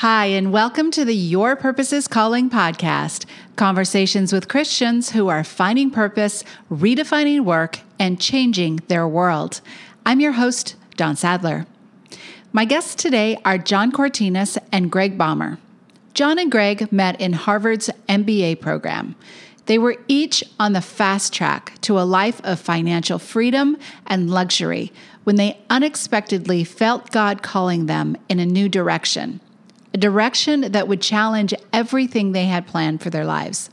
Hi, and welcome to the Your Purpose Is Calling podcast conversations with Christians who are finding purpose, redefining work, and changing their world. I'm your host, Dawn Sadler. My guests today are John Cortines and Greg Baumer. John and Greg met in Harvard's MBA program. They were each on the fast track to a life of financial freedom and luxury when they unexpectedly felt God calling them in a new direction a direction that would challenge everything they had planned for their lives.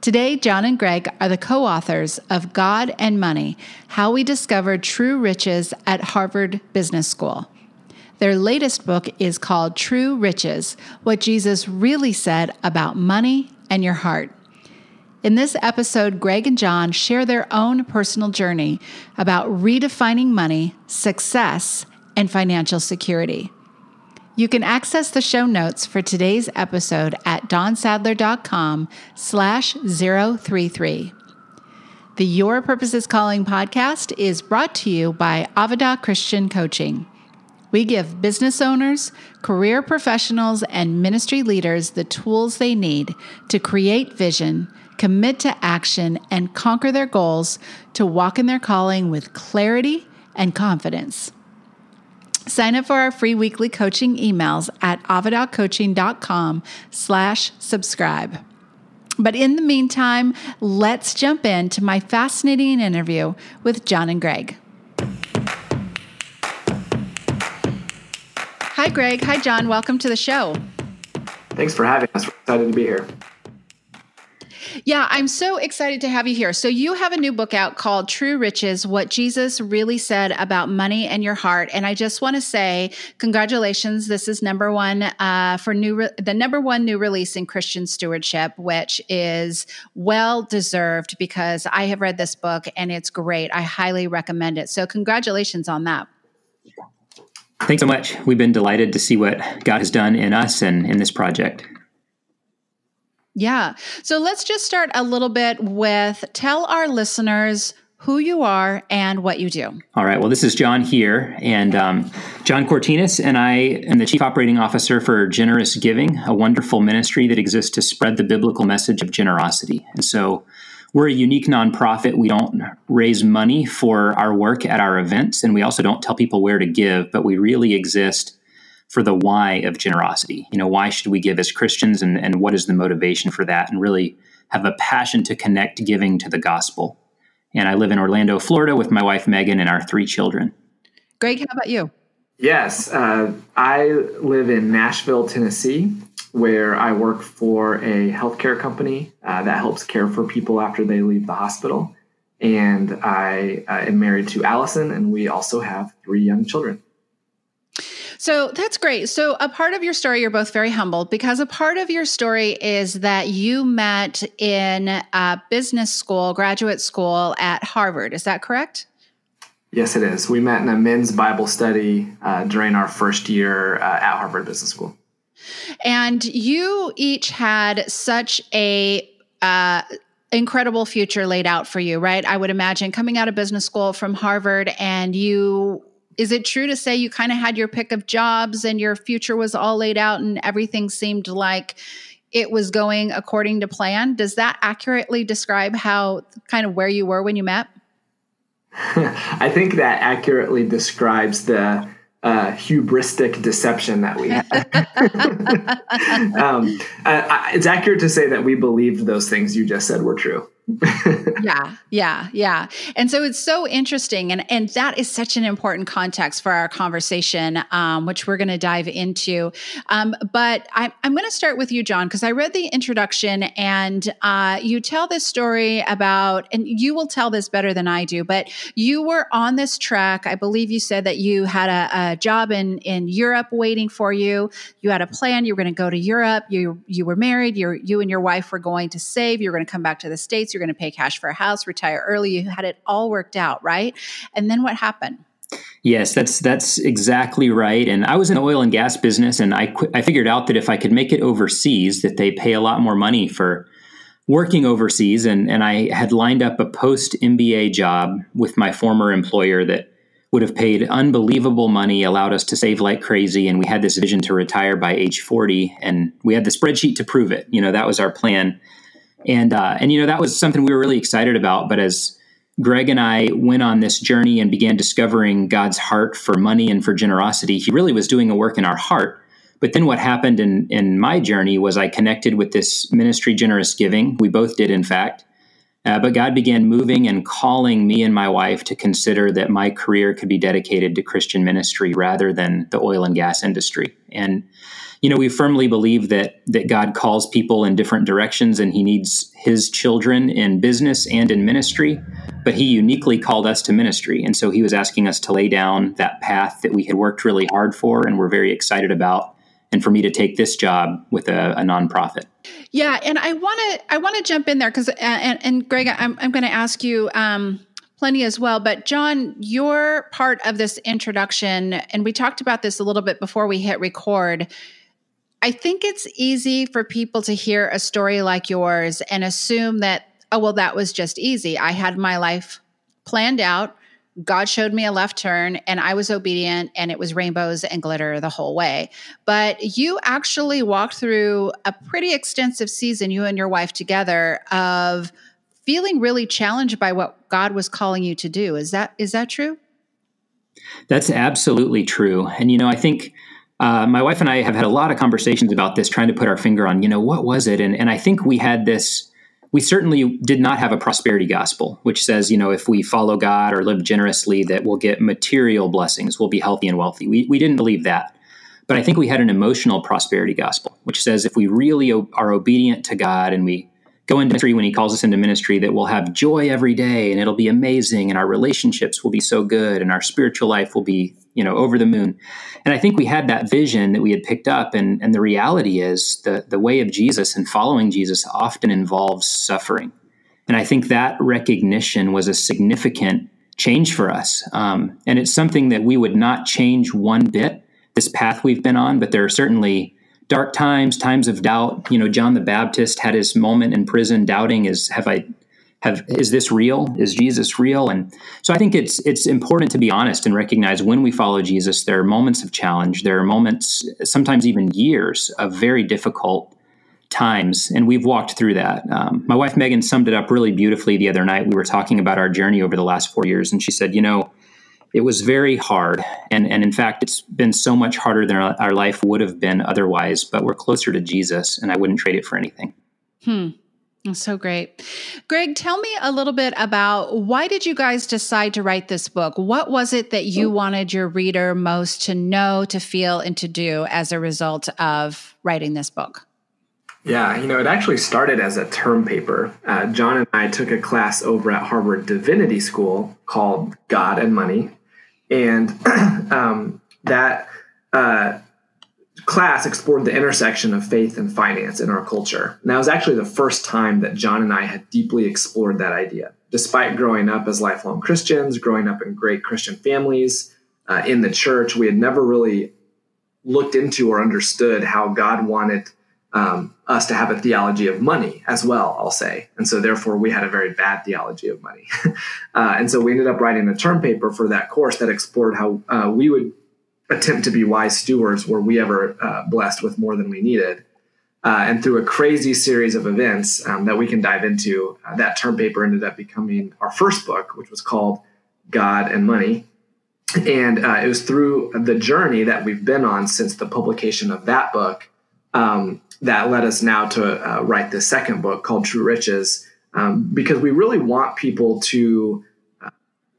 Today, John and Greg are the co authors of God and Money How We Discovered True Riches at Harvard Business School. Their latest book is called True Riches What Jesus Really Said About Money and Your Heart. In this episode, Greg and John share their own personal journey about redefining money, success, and financial security. You can access the show notes for today's episode at dawnsadler.com slash 033. The Your Purpose Is Calling podcast is brought to you by Avada Christian Coaching. We give business owners, career professionals, and ministry leaders the tools they need to create vision, commit to action, and conquer their goals to walk in their calling with clarity and confidence. Sign up for our free weekly coaching emails at avadacoaching.com slash subscribe. But in the meantime, let's jump into my fascinating interview with John and Greg. Hi, Greg. Hi, John. Welcome to the show. Thanks for having us. We're excited to be here. Yeah, I'm so excited to have you here. So, you have a new book out called True Riches What Jesus Really Said About Money and Your Heart. And I just want to say, congratulations. This is number one uh, for new, re- the number one new release in Christian stewardship, which is well deserved because I have read this book and it's great. I highly recommend it. So, congratulations on that. Thanks so much. We've been delighted to see what God has done in us and in this project. Yeah. So let's just start a little bit with tell our listeners who you are and what you do. All right. Well, this is John here, and um, John Cortines, and I am the Chief Operating Officer for Generous Giving, a wonderful ministry that exists to spread the biblical message of generosity. And so we're a unique nonprofit. We don't raise money for our work at our events, and we also don't tell people where to give, but we really exist for the why of generosity. You know, why should we give as Christians and, and what is the motivation for that? And really have a passion to connect giving to the gospel. And I live in Orlando, Florida with my wife Megan and our three children. Greg, how about you? Yes, uh, I live in Nashville, Tennessee, where I work for a healthcare company uh, that helps care for people after they leave the hospital. And I uh, am married to Allison, and we also have three young children. So that's great. So, a part of your story, you're both very humble because a part of your story is that you met in a business school, graduate school at Harvard. Is that correct? Yes, it is. We met in a men's Bible study uh, during our first year uh, at Harvard Business School. And you each had such a uh, incredible future laid out for you, right? I would imagine coming out of business school from Harvard and you is it true to say you kind of had your pick of jobs and your future was all laid out and everything seemed like it was going according to plan? Does that accurately describe how kind of where you were when you met? I think that accurately describes the uh, hubristic deception that we had. um, uh, it's accurate to say that we believed those things you just said were true. yeah, yeah, yeah. And so it's so interesting, and and that is such an important context for our conversation, um, which we're going to dive into. Um, but I, I'm going to start with you, John, because I read the introduction, and uh, you tell this story about, and you will tell this better than I do. But you were on this track. I believe you said that you had a, a job in in Europe waiting for you. You had a plan. You were going to go to Europe. You you were married. You you and your wife were going to save. You were going to come back to the states you're going to pay cash for a house, retire early. You had it all worked out, right? And then what happened? Yes, that's that's exactly right. And I was in the oil and gas business, and I qu- I figured out that if I could make it overseas, that they pay a lot more money for working overseas. And and I had lined up a post MBA job with my former employer that would have paid unbelievable money, allowed us to save like crazy, and we had this vision to retire by age 40, and we had the spreadsheet to prove it. You know, that was our plan, and uh, and you know that was something we were really excited about. But as Greg and I went on this journey and began discovering God's heart for money and for generosity, He really was doing a work in our heart. But then what happened in in my journey was I connected with this ministry, generous giving. We both did, in fact uh, but God began moving and calling me and my wife to consider that my career could be dedicated to Christian ministry rather than the oil and gas industry. And you know, we firmly believe that that God calls people in different directions, and He needs His children in business and in ministry. But He uniquely called us to ministry, and so He was asking us to lay down that path that we had worked really hard for, and we're very excited about, and for me to take this job with a, a nonprofit. Yeah, and I want to I want to jump in there because and, and Greg, I'm I'm going to ask you um, plenty as well. But John, you're part of this introduction, and we talked about this a little bit before we hit record. I think it's easy for people to hear a story like yours and assume that oh well that was just easy. I had my life planned out. God showed me a left turn and I was obedient and it was rainbows and glitter the whole way. But you actually walked through a pretty extensive season, you and your wife together, of feeling really challenged by what God was calling you to do. Is that is that true? That's absolutely true. And you know, I think uh, my wife and I have had a lot of conversations about this, trying to put our finger on, you know, what was it? And and I think we had this we certainly did not have a prosperity gospel, which says, you know, if we follow God or live generously, that we'll get material blessings, we'll be healthy and wealthy. We, we didn't believe that. But I think we had an emotional prosperity gospel, which says if we really are obedient to God and we go into ministry when He calls us into ministry, that we'll have joy every day and it'll be amazing and our relationships will be so good and our spiritual life will be you know over the moon. And i think we had that vision that we had picked up and and the reality is the the way of jesus and following jesus often involves suffering. And i think that recognition was a significant change for us. Um, and it's something that we would not change one bit this path we've been on but there are certainly dark times times of doubt. You know john the baptist had his moment in prison doubting is have i have is this real? Is jesus real? And so i think it's it's important to be honest and recognize when we follow jesus there are moments of challenge there are moments sometimes even years of very difficult times and we've walked through that. Um, my wife megan summed it up really beautifully the other night. We were talking about our journey over the last four years and she said you know it was very hard and and in fact it's been so much harder than our, our life would have been otherwise but we're closer to jesus and i wouldn't trade it for anything. Hmm so great. Greg, tell me a little bit about why did you guys decide to write this book? What was it that you wanted your reader most to know, to feel, and to do as a result of writing this book? Yeah, you know, it actually started as a term paper. Uh, John and I took a class over at Harvard Divinity School called God and Money. And um, that uh, class explored the intersection of faith and finance in our culture. And that was actually the first time that John and I had deeply explored that idea. Despite growing up as lifelong Christians, growing up in great Christian families, uh, in the church, we had never really looked into or understood how God wanted um, us to have a theology of money as well, I'll say. And so, therefore, we had a very bad theology of money. uh, and so, we ended up writing a term paper for that course that explored how uh, we would attempt to be wise stewards were we ever uh, blessed with more than we needed. Uh, and through a crazy series of events um, that we can dive into, uh, that term paper ended up becoming our first book, which was called God and Money. And uh, it was through the journey that we've been on since the publication of that book um, that led us now to uh, write the second book called True Riches, um, because we really want people to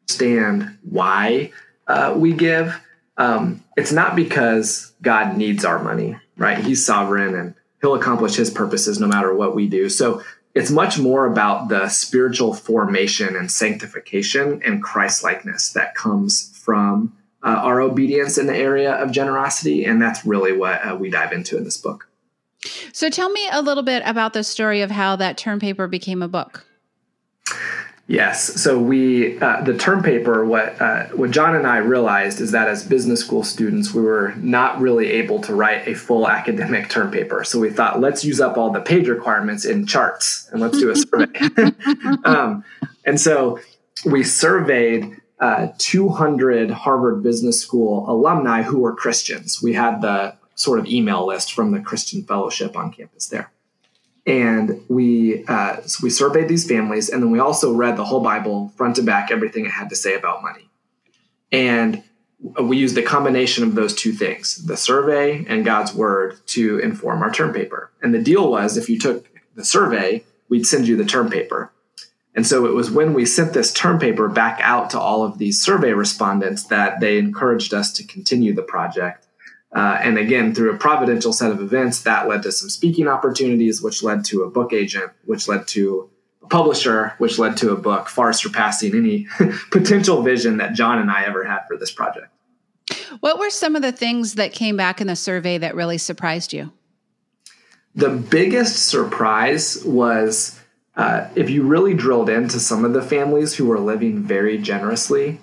understand why uh, we give um, it's not because God needs our money, right? He's sovereign and he'll accomplish his purposes no matter what we do. So it's much more about the spiritual formation and sanctification and Christ likeness that comes from uh, our obedience in the area of generosity. And that's really what uh, we dive into in this book. So tell me a little bit about the story of how that term paper became a book. Yes. So we uh, the term paper. What uh, what John and I realized is that as business school students, we were not really able to write a full academic term paper. So we thought, let's use up all the page requirements in charts and let's do a survey. um, and so we surveyed uh, 200 Harvard Business School alumni who were Christians. We had the sort of email list from the Christian Fellowship on campus there. And we uh, so we surveyed these families, and then we also read the whole Bible front to back, everything it had to say about money. And we used the combination of those two things, the survey and God's word, to inform our term paper. And the deal was if you took the survey, we'd send you the term paper. And so it was when we sent this term paper back out to all of these survey respondents that they encouraged us to continue the project. Uh, and again, through a providential set of events, that led to some speaking opportunities, which led to a book agent, which led to a publisher, which led to a book far surpassing any potential vision that John and I ever had for this project. What were some of the things that came back in the survey that really surprised you? The biggest surprise was uh, if you really drilled into some of the families who were living very generously,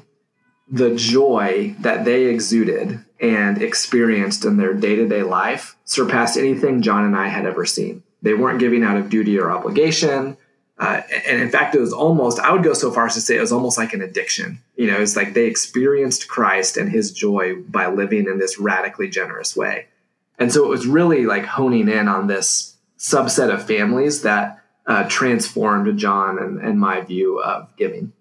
the joy that they exuded and experienced in their day to day life surpassed anything John and I had ever seen. They weren't giving out of duty or obligation. Uh, and in fact, it was almost, I would go so far as to say it was almost like an addiction. You know, it's like they experienced Christ and his joy by living in this radically generous way. And so it was really like honing in on this subset of families that uh, transformed John and, and my view of giving.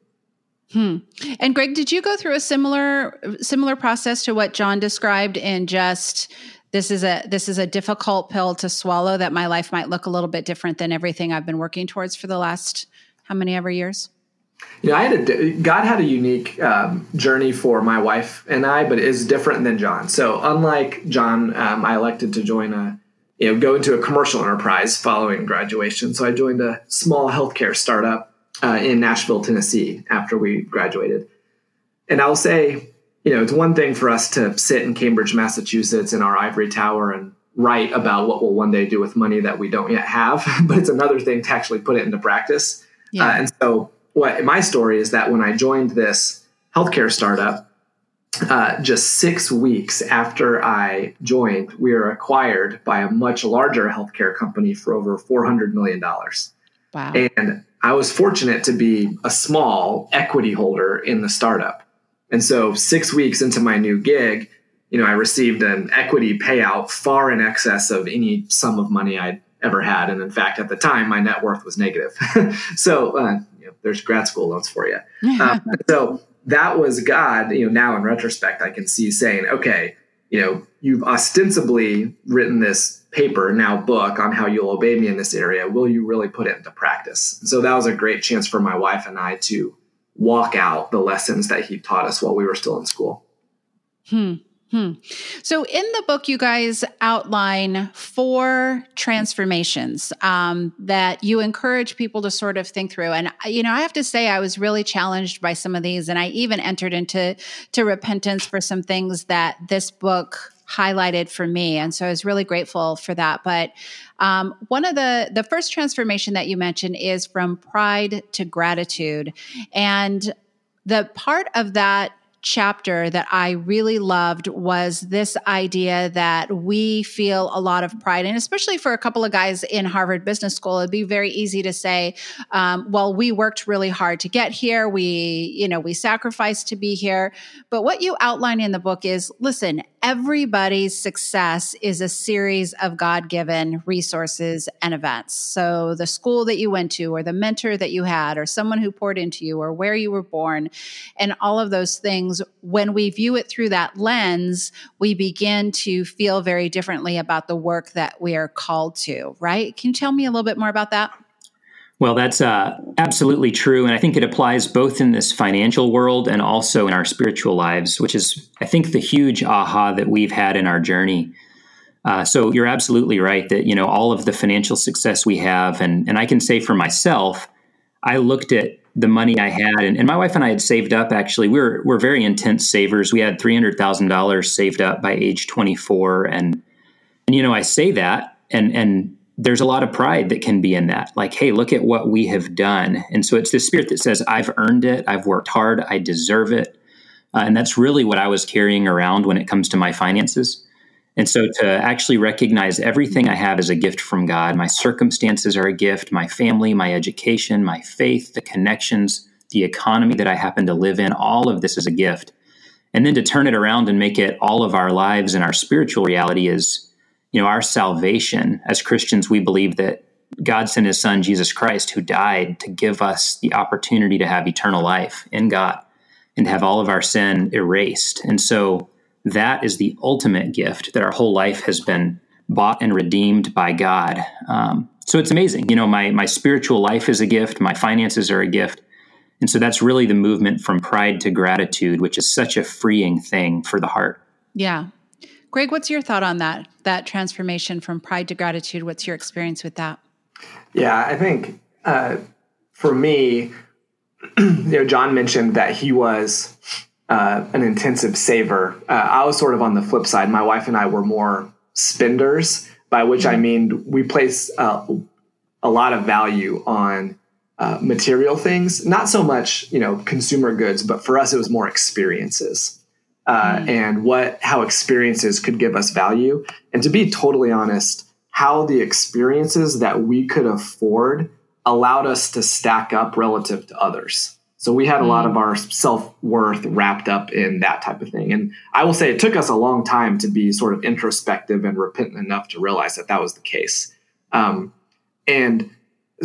Hmm. And Greg, did you go through a similar similar process to what John described in just this is a this is a difficult pill to swallow that my life might look a little bit different than everything I've been working towards for the last how many ever years? You know, I had a God had a unique um, journey for my wife and I, but it is different than John. So unlike John, um, I elected to join a you know, go into a commercial enterprise following graduation. So I joined a small healthcare startup uh, in Nashville, Tennessee after we graduated. And I'll say, you know, it's one thing for us to sit in Cambridge, Massachusetts in our ivory tower and write about what we'll one day do with money that we don't yet have, but it's another thing to actually put it into practice. Yeah. Uh, and so, what my story is that when I joined this healthcare startup, uh, just six weeks after I joined, we were acquired by a much larger healthcare company for over $400 million. Wow. And I was fortunate to be a small equity holder in the startup. And so, six weeks into my new gig, you know, I received an equity payout far in excess of any sum of money I'd ever had. And in fact, at the time, my net worth was negative. so, uh, you know, there's grad school loans for you. Um, so, that was God, you know, now in retrospect, I can see saying, okay, you know, you've ostensibly written this paper, now book on how you'll obey me in this area. Will you really put it into practice? So that was a great chance for my wife and I to walk out the lessons that he taught us while we were still in school. Hmm. Hmm. So, in the book, you guys outline four transformations um, that you encourage people to sort of think through. And you know, I have to say, I was really challenged by some of these, and I even entered into to repentance for some things that this book highlighted for me, and so I was really grateful for that. But um, one of the the first transformation that you mentioned is from pride to gratitude, and the part of that chapter that I really loved was this idea that we feel a lot of pride, and especially for a couple of guys in Harvard Business School, it'd be very easy to say, um, "Well, we worked really hard to get here. We, you know, we sacrificed to be here." But what you outline in the book is, listen, everybody's success is a series of God given resources and events. So, the school that you went to, or the mentor that you had, or someone who poured into you, or where you were born, and all of those things, when we view it through that lens, we begin to feel very differently about the work that we are called to, right? Can you tell me a little bit more about that? Well, that's uh, absolutely true. And I think it applies both in this financial world and also in our spiritual lives, which is, I think, the huge aha that we've had in our journey. Uh, so you're absolutely right that, you know, all of the financial success we have, and, and I can say for myself, I looked at the money I had, and, and my wife and I had saved up actually. We we're, we're very intense savers. We had $300,000 saved up by age 24. And, and, you know, I say that, and, and there's a lot of pride that can be in that. Like, hey, look at what we have done. And so it's the spirit that says, I've earned it, I've worked hard, I deserve it. Uh, and that's really what I was carrying around when it comes to my finances. And so to actually recognize everything I have is a gift from God. My circumstances are a gift, my family, my education, my faith, the connections, the economy that I happen to live in, all of this is a gift. And then to turn it around and make it all of our lives and our spiritual reality is, you know, our salvation. As Christians, we believe that God sent his son, Jesus Christ, who died to give us the opportunity to have eternal life in God and have all of our sin erased. And so that is the ultimate gift that our whole life has been bought and redeemed by God. Um, so it's amazing. You know, my my spiritual life is a gift. My finances are a gift. And so that's really the movement from pride to gratitude, which is such a freeing thing for the heart. Yeah. Greg, what's your thought on that? That transformation from pride to gratitude. What's your experience with that? Yeah, I think uh, for me, you know, John mentioned that he was uh, an intensive saver. Uh, I was sort of on the flip side. My wife and I were more spenders, by which I mm-hmm. mean we place uh, a lot of value on uh, material things, not so much you know consumer goods, but for us it was more experiences. Uh, mm. and what how experiences could give us value and to be totally honest how the experiences that we could afford allowed us to stack up relative to others. So we had a lot of mm. our self worth wrapped up in that type of thing. And I will say it took us a long time to be sort of introspective and repentant enough to realize that that was the case. Um, and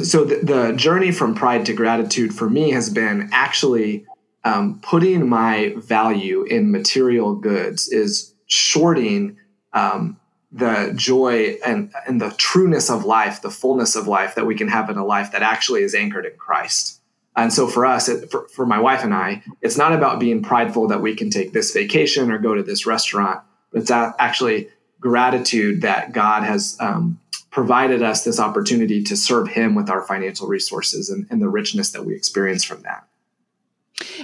so the, the, journey from pride to gratitude for me has been actually um, putting my value in material goods is shorting um, the joy and, and the trueness of life, the fullness of life that we can have in a life that actually is anchored in Christ. And so for us, it, for, for my wife and I, it's not about being prideful that we can take this vacation or go to this restaurant, it's actually gratitude that God has um, provided us this opportunity to serve Him with our financial resources and, and the richness that we experience from that.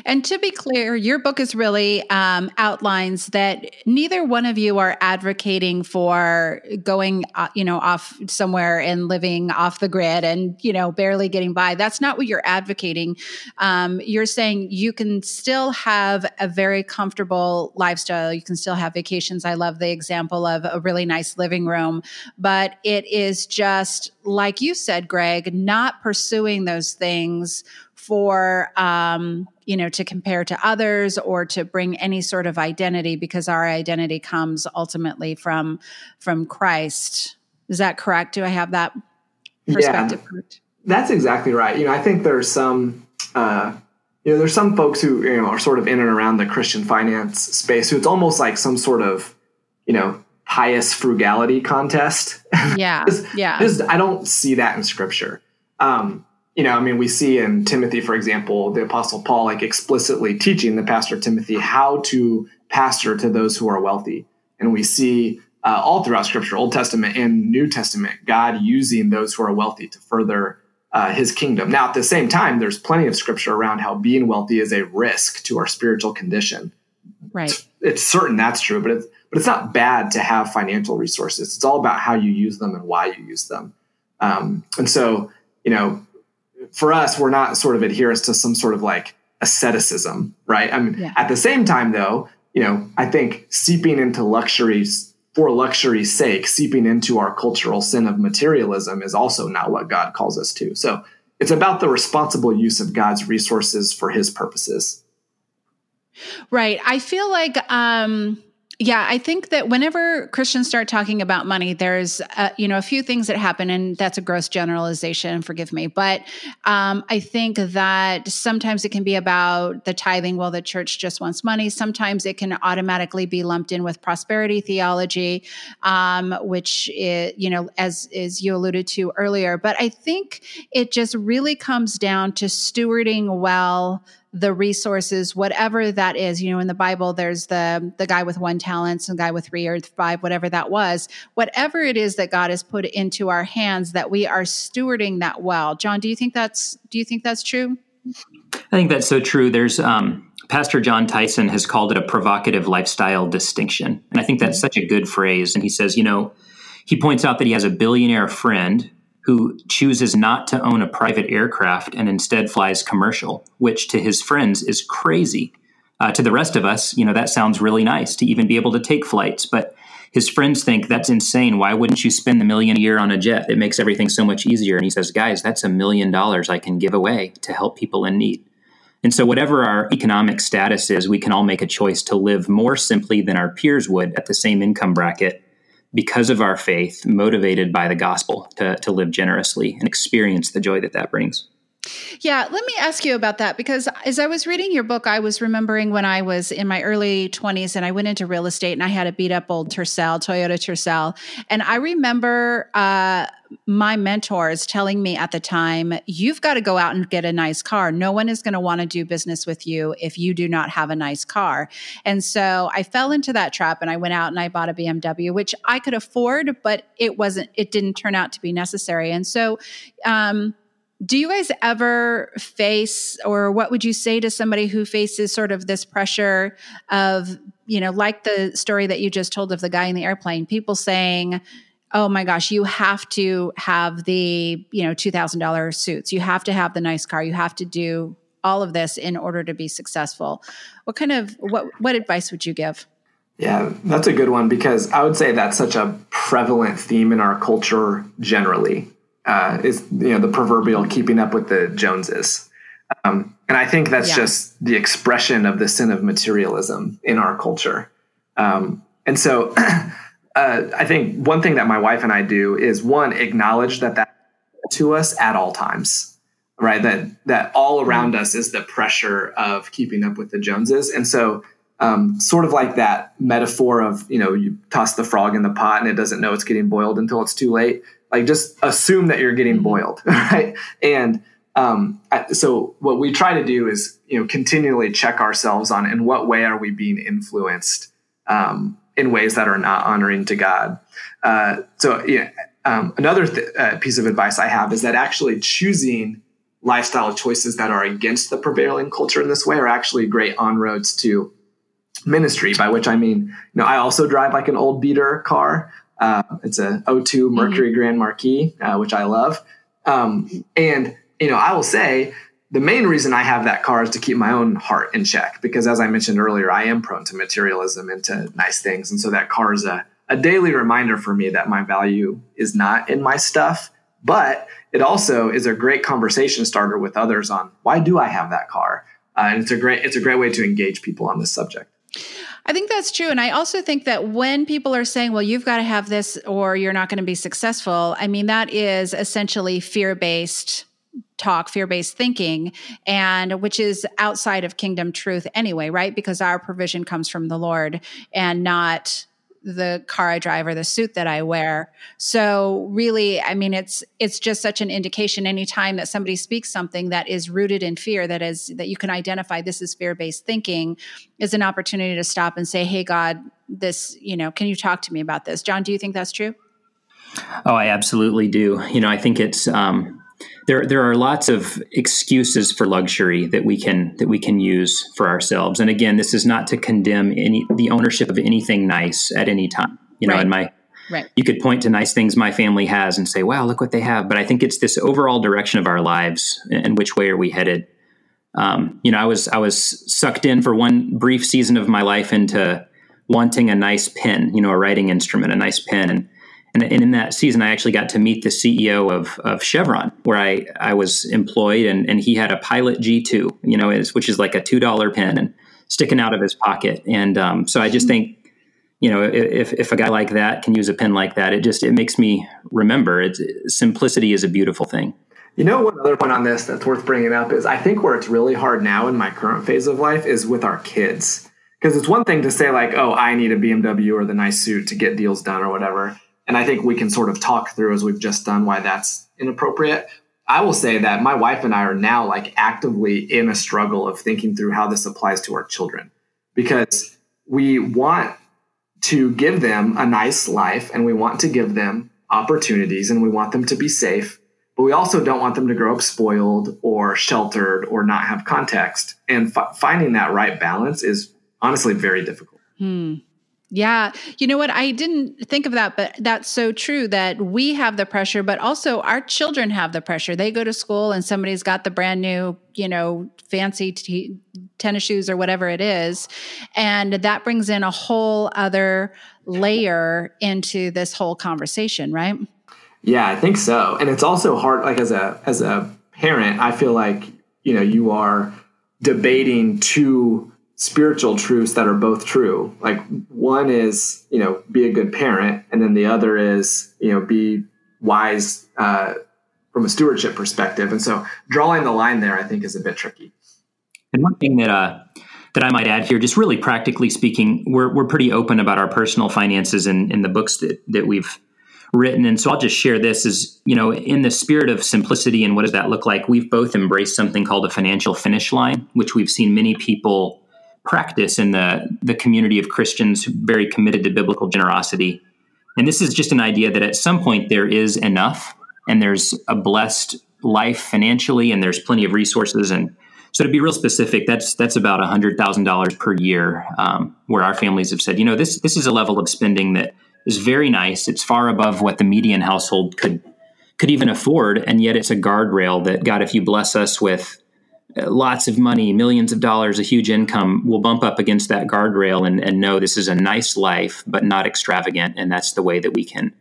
And to be clear, your book is really um, outlines that neither one of you are advocating for going, uh, you know, off somewhere and living off the grid and you know barely getting by. That's not what you're advocating. Um, you're saying you can still have a very comfortable lifestyle. You can still have vacations. I love the example of a really nice living room, but it is just like you said, Greg, not pursuing those things for um, you know to compare to others or to bring any sort of identity because our identity comes ultimately from from christ. Is that correct? Do i have that perspective yeah, that's exactly right. You know i think there's some uh, you know there's some folks who you know are sort of in and around the christian finance space who it's almost like some sort of you know pious frugality contest. Yeah. Yeah. i don't see that in scripture. Um, you know, I mean, we see in Timothy, for example, the Apostle Paul like explicitly teaching the pastor Timothy how to pastor to those who are wealthy, and we see uh, all throughout Scripture, Old Testament and New Testament, God using those who are wealthy to further uh, His kingdom. Now, at the same time, there's plenty of Scripture around how being wealthy is a risk to our spiritual condition. Right. It's, it's certain that's true, but it's but it's not bad to have financial resources. It's all about how you use them and why you use them. Um, and so, you know, for us, we're not sort of adherents to some sort of like asceticism, right? I mean, yeah. at the same time, though, you know, I think seeping into luxuries for luxury's sake, seeping into our cultural sin of materialism is also not what God calls us to. So it's about the responsible use of God's resources for his purposes. Right. I feel like, um, yeah, I think that whenever Christians start talking about money, there's uh, you know a few things that happen, and that's a gross generalization. Forgive me, but um, I think that sometimes it can be about the tithing. Well, the church just wants money. Sometimes it can automatically be lumped in with prosperity theology, um, which you know, as as you alluded to earlier. But I think it just really comes down to stewarding well the resources whatever that is you know in the bible there's the the guy with one talent and guy with three or five whatever that was whatever it is that god has put into our hands that we are stewarding that well john do you think that's do you think that's true i think that's so true there's um Pastor Jon Tyson has called it a provocative lifestyle distinction. And I think that's mm-hmm. such a good phrase. And he says, you know, he points out that he has a billionaire friend who chooses not to own a private aircraft and instead flies commercial, which to his friends is crazy. Uh, to the rest of us, you know, that sounds really nice to even be able to take flights, but his friends think that's insane. Why wouldn't you spend the million a year on a jet? It makes everything so much easier. And he says, guys, that's a million dollars I can give away to help people in need. And so, whatever our economic status is, we can all make a choice to live more simply than our peers would at the same income bracket because of our faith, motivated by the gospel to, to live generously and experience the joy that that brings. Yeah, let me ask you about that because as I was reading your book, I was remembering when I was in my early 20s and I went into real estate and I had a beat up old Tercel, Toyota Tercel. And I remember uh, my mentors telling me at the time, you've got to go out and get a nice car. No one is going to want to do business with you if you do not have a nice car. And so I fell into that trap and I went out and I bought a BMW, which I could afford, but it wasn't, it didn't turn out to be necessary. And so, um, do you guys ever face, or what would you say to somebody who faces sort of this pressure of, you know, like the story that you just told of the guy in the airplane, people saying, oh my gosh, you have to have the, you know, $2,000 suits. You have to have the nice car. You have to do all of this in order to be successful. What kind of, what, what advice would you give? Yeah, that's a good one because I would say that's such a prevalent theme in our culture generally uh, is you know the proverbial keeping up with the Joneses. Um, and I think that's yeah. just the expression of the sin of materialism in our culture. Um, and so uh, I think one thing that my wife and I do is one, acknowledge that that to us at all times, right? That, that all around us is the pressure of keeping up with the Joneses. And so um, sort of like that metaphor of, you know, you toss the frog in the pot and it doesn't know it's getting boiled until it's too late like just assume that you're getting mm-hmm. boiled right and um, so what we try to do is you know continually check ourselves on in what way are we being influenced um, in ways that are not honoring to god uh, so yeah um, another th- uh, piece of advice i have is that actually choosing lifestyle choices that are against the prevailing culture in this way are actually great on roads to ministry by which i mean you know i also drive like an old beater car uh, it's a 02 mm-hmm. Mercury mm-hmm. Grand Marquis, uh, which I love. Um, and you know, I will say the main reason I have that car is to keep my own heart in check because, as I mentioned earlier, I am prone to materialism and to nice things, and so that car is a a daily reminder for me that my value is not in my stuff, but it also is a great conversation starter with others on why do I have that car, uh, and it's a great it's a great way to engage people on this subject. I think that's true. And I also think that when people are saying, well, you've got to have this or you're not going to be successful, I mean, that is essentially fear based talk, fear based thinking, and which is outside of kingdom truth anyway, right? Because our provision comes from the Lord and not the car I drive or the suit that I wear. So really, I mean, it's it's just such an indication anytime that somebody speaks something that is rooted in fear, that is that you can identify this is fear-based thinking, is an opportunity to stop and say, Hey God, this, you know, can you talk to me about this? John, do you think that's true? Oh, I absolutely do. You know, I think it's um there there are lots of excuses for luxury that we can that we can use for ourselves. And again, this is not to condemn any the ownership of anything nice at any time. You know, right. in my Right. You could point to nice things my family has and say, "Wow, look what they have." But I think it's this overall direction of our lives and which way are we headed. Um, you know, I was I was sucked in for one brief season of my life into wanting a nice pen, you know, a writing instrument, a nice pen, and and, and in that season, I actually got to meet the CEO of, of Chevron, where I, I was employed, and, and he had a Pilot G2, you know, which is like a $2 pen and sticking out of his pocket. And um, so I just think, you know, if, if a guy like that can use a pen like that, it just, it makes me remember it's, simplicity is a beautiful thing. You know, one other point on this that's worth bringing up is I think where it's really hard now in my current phase of life is with our kids. Because it's one thing to say, like, oh, I need a BMW or the nice suit to get deals done or whatever. And I think we can sort of talk through as we've just done why that's inappropriate. I will say that my wife and I are now like actively in a struggle of thinking through how this applies to our children because we want to give them a nice life and we want to give them opportunities and we want them to be safe, but we also don't want them to grow up spoiled or sheltered or not have context. And f- finding that right balance is honestly very difficult. Hmm. Yeah. You know what? I didn't think of that, but that's so true that we have the pressure, but also our children have the pressure. They go to school and somebody's got the brand new, you know, fancy t- tennis shoes or whatever it is. And that brings in a whole other layer into this whole conversation, right? Yeah, I think so. And it's also hard, like as a, as a parent, I feel like, you know, you are debating two spiritual truths that are both true. Like one is, you know, be a good parent, and then the other is, you know, be wise uh, from a stewardship perspective. And so drawing the line there, I think, is a bit tricky. And one thing that uh, that I might add here, just really practically speaking, we're we're pretty open about our personal finances in, in the books that that we've written. And so I'll just share this is, you know, in the spirit of simplicity and what does that look like? We've both embraced something called a financial finish line, which we've seen many people practice in the, the community of Christians very committed to biblical generosity. And this is just an idea that at some point there is enough and there's a blessed life financially and there's plenty of resources. And so to be real specific, that's that's about $100,000 per year um, where our families have said, you know, this, this is a level of spending that is very nice. It's far above what the median household could could even afford, and yet it's a guardrail that God, if you bless us with lots of money, millions of dollars, a huge income, will bump up against that guardrail and, and know this is a nice life, but not extravagant. And that's the way that we can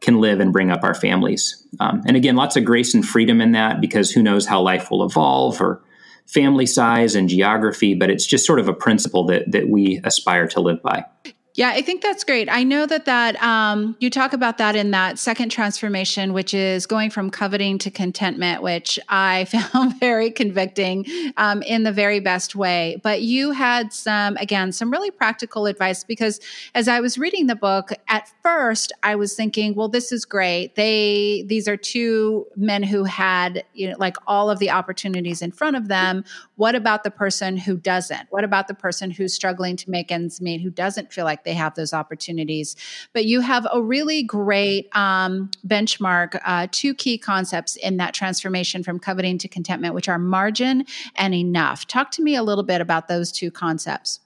can live and bring up our families. Um, and again, lots of grace and freedom in that because who knows how life will evolve or family size and geography, but it's just sort of a principle that that we aspire to live by. Yeah, I think that's great. I know that that um, you talk about that in that second transformation, which is going from coveting to contentment, which I found very convicting um, in the very best way. But you had some, again, some really practical advice because as I was reading the book, at first I was thinking, well, this is great. They these are two men who had you know like all of the opportunities in front of them. What about the person who doesn't? What about the person who's struggling to make ends meet, who doesn't feel like they have those opportunities. But you have a really great um, benchmark, uh, two key concepts in that transformation from coveting to contentment, which are margin and enough. Talk to me a little bit about those two concepts.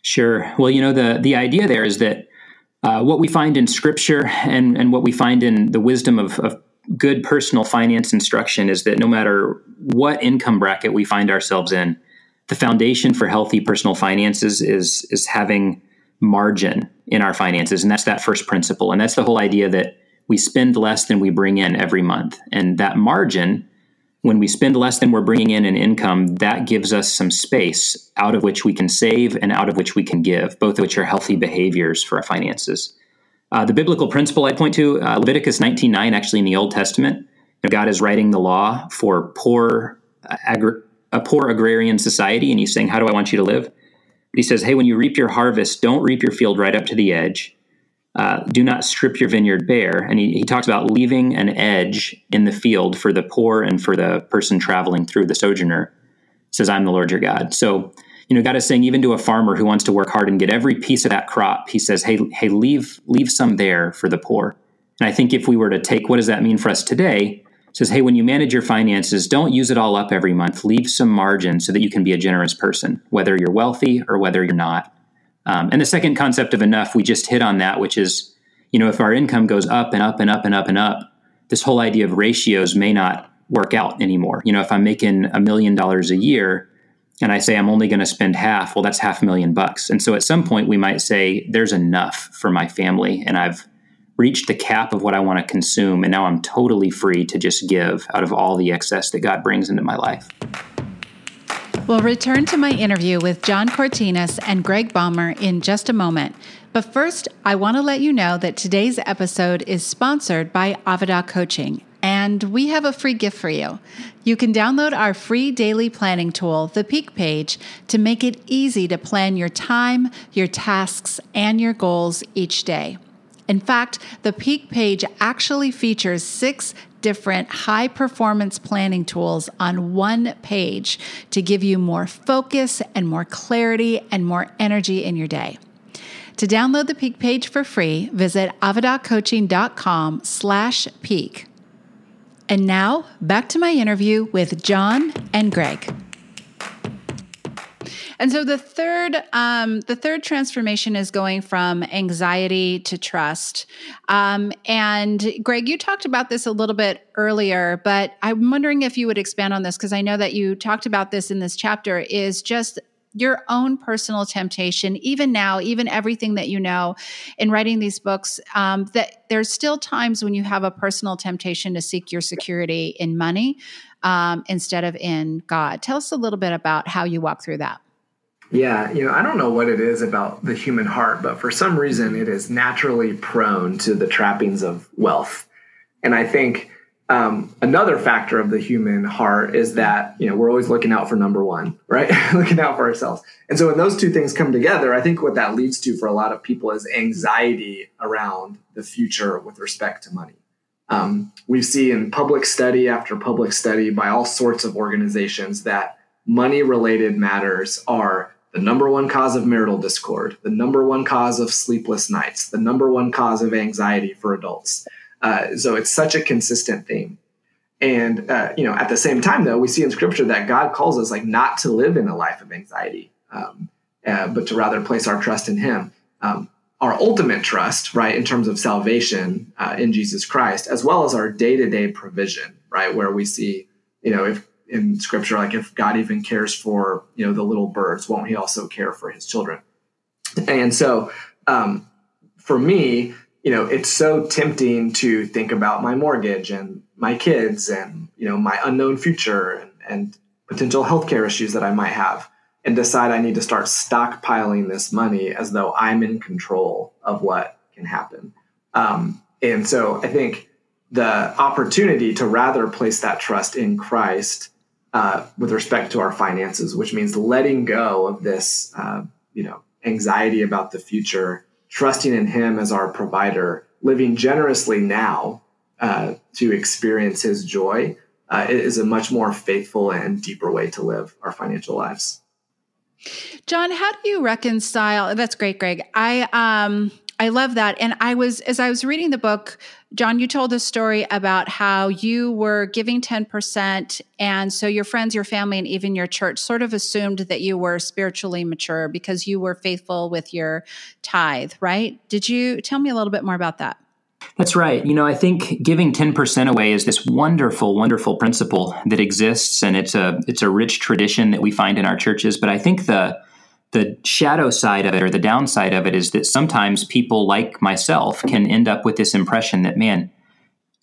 Sure. Well, you know, the, the idea there is that uh, what we find in scripture and, and what we find in the wisdom of, of good personal finance instruction is that no matter what income bracket we find ourselves in, the foundation for healthy personal finances is is having margin in our finances. And that's that first principle. And that's the whole idea that we spend less than we bring in every month. And that margin, when we spend less than we're bringing in in income, that gives us some space out of which we can save and out of which we can give, both of which are healthy behaviors for our finances. Uh, the biblical principle I'd point to, uh, Leviticus 19.9, actually in the Old Testament, God is writing the law for poor, uh, agri- a poor agrarian society, and he's saying, how do I want you to live? He says, Hey, when you reap your harvest, don't reap your field right up to the edge. Uh, do not strip your vineyard bare. And he, he talks about leaving an edge in the field for the poor and for the person traveling through the sojourner. He says, I'm the Lord your God. So, you know, God is saying, even to a farmer who wants to work hard and get every piece of that crop, he says, Hey, hey, leave, leave some there for the poor. And I think if we were to take what does that mean for us today, says, hey, when you manage your finances, don't use it all up every month. Leave some margin so that you can be a generous person, whether you're wealthy or whether you're not. Um, and the second concept of enough, we just hit on that, which is, you know, if our income goes up and up and up and up and up, this whole idea of ratios may not work out anymore. You know, if I'm making a million dollars a year and I say I'm only going to spend half, well, that's half a million bucks. And so at some point we might say, there's enough for my family and I've reached the cap of what I want to consume, and now I'm totally free to just give out of all the excess that God brings into my life. We'll return to my interview with John Cortines and Greg Baumer in just a moment. But first, I want to let you know that today's episode is sponsored by Avada Coaching, and we have a free gift for you. You can download our free daily planning tool, the Peak Page, to make it easy to plan your time, your tasks, and your goals each day. In fact, the Peak page actually features six different high performance planning tools on one page to give you more focus and more clarity and more energy in your day. To download the Peak page for free, visit avadacoaching.com slash peak. And now back to my interview with John and Greg. And so the third, um, the third transformation is going from anxiety to trust. Um, and Greg, you talked about this a little bit earlier, but I'm wondering if you would expand on this because I know that you talked about this in this chapter. Is just your own personal temptation, even now, even everything that you know in writing these books, um, that there's still times when you have a personal temptation to seek your security in money um, instead of in God. Tell us a little bit about how you walk through that. Yeah, you know, I don't know what it is about the human heart, but for some reason it is naturally prone to the trappings of wealth. And I think um, another factor of the human heart is that you know we're always looking out for number one, right? looking out for ourselves. And so when those two things come together, I think what that leads to for a lot of people is anxiety around the future with respect to money. Um, we see in public study after public study by all sorts of organizations that money related matters are the number one cause of marital discord, the number one cause of sleepless nights, the number one cause of anxiety for adults. Uh, so it's such a consistent theme. And uh, you know, at the same time, though, we see in Scripture that God calls us like not to live in a life of anxiety, um, uh, but to rather place our trust in Him. Um, our ultimate trust, right, in terms of salvation uh, in Jesus Christ, as well as our day-to-day provision, right, where we see, you know, if in scripture like if god even cares for you know the little birds won't he also care for his children? And so um, for me you know it's so tempting to think about my mortgage and my kids and you know my unknown future and, and potential healthcare issues that i might have and decide i need to start stockpiling this money as though i'm in control of what can happen. Um, and so i think the opportunity to rather place that trust in christ uh, with respect to our finances, which means letting go of this, uh, you know, anxiety about the future, trusting in Him as our provider, living generously now uh, to experience His joy uh, is a much more faithful and deeper way to live our financial lives. John, how do you reconcile? That's great, Greg. I um, I love that. And I was, as I was reading the book, John, you told a story about how you were giving 10%. And so your friends, your family, and even your church sort of assumed that you were spiritually mature because you were faithful with your tithe, right? Did you tell me a little bit more about that? That's right. You know, I think giving 10% away is this wonderful, wonderful principle that exists and it's a it's a rich tradition that we find in our churches, but I think the the shadow side of it or the downside of it is that sometimes people like myself can end up with this impression that man